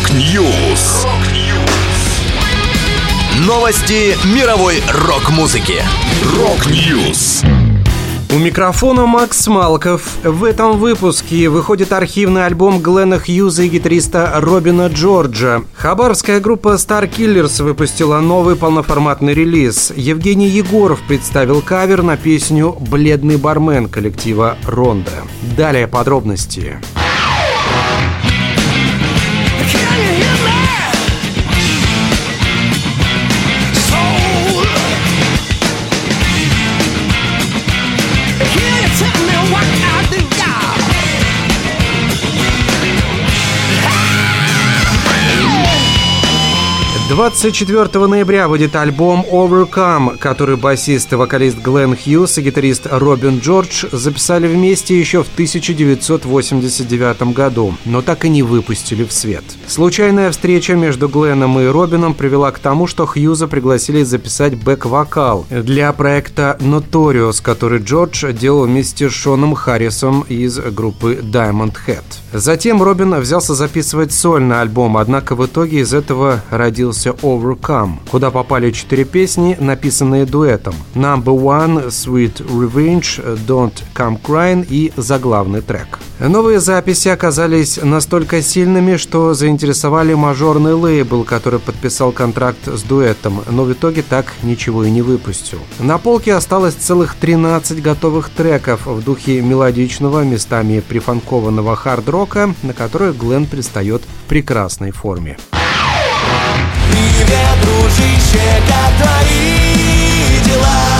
Rock News. Новости мировой рок-музыки. Rock News. У микрофона Макс Малков. В этом выпуске выходит архивный альбом Глена Хьюза и гитариста Робина Джорджа. Хабаровская группа Star Killers выпустила новый полноформатный релиз. Евгений Егоров представил кавер на песню «Бледный бармен» коллектива «Ронда». Далее подробности. Подробности. Can you hear me? 24 ноября выйдет альбом Overcome, который басист и вокалист Глен Хьюз и гитарист Робин Джордж записали вместе еще в 1989 году, но так и не выпустили в свет. Случайная встреча между Гленом и Робином привела к тому, что Хьюза пригласили записать бэк-вокал для проекта Notorious, который Джордж делал вместе с Шоном Харрисом из группы Diamond Head. Затем Робин взялся записывать сольный альбом, однако в итоге из этого родился назывался Overcome, куда попали четыре песни, написанные дуэтом. Number One, Sweet Revenge, Don't Come Crying и заглавный трек. Новые записи оказались настолько сильными, что заинтересовали мажорный лейбл, который подписал контракт с дуэтом, но в итоге так ничего и не выпустил. На полке осталось целых 13 готовых треков в духе мелодичного, местами прифанкованного хард-рока, на которых Глен предстает в прекрасной форме. Привет, дружище, как твои дела?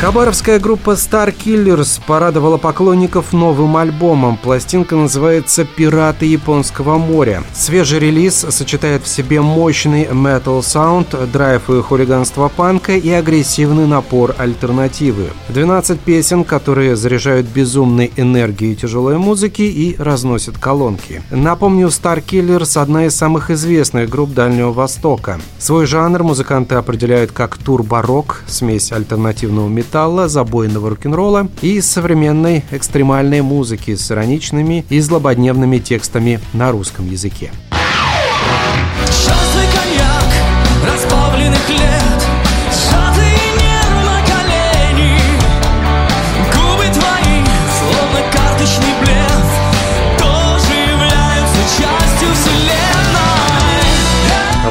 Хабаровская группа Star Killers порадовала поклонников новым альбомом. Пластинка называется «Пираты Японского моря». Свежий релиз сочетает в себе мощный metal саунд, драйв и хулиганство панка и агрессивный напор альтернативы. 12 песен, которые заряжают безумной энергией тяжелой музыки и разносят колонки. Напомню, Star Killers – одна из самых известных групп Дальнего Востока. Свой жанр музыканты определяют как турборок, смесь альтернативного металла металла, забойного рок-н-ролла и современной экстремальной музыки с ироничными и злободневными текстами на русском языке.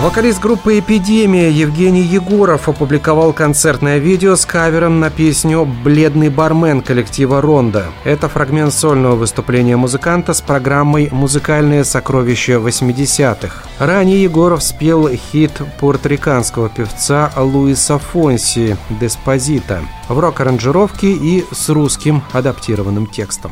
Вокалист группы «Эпидемия» Евгений Егоров опубликовал концертное видео с кавером на песню «Бледный бармен» коллектива «Ронда». Это фрагмент сольного выступления музыканта с программой «Музыкальные сокровища 80-х». Ранее Егоров спел хит пуэрториканского певца Луиса Фонси «Деспозита» в рок-аранжировке и с русским адаптированным текстом.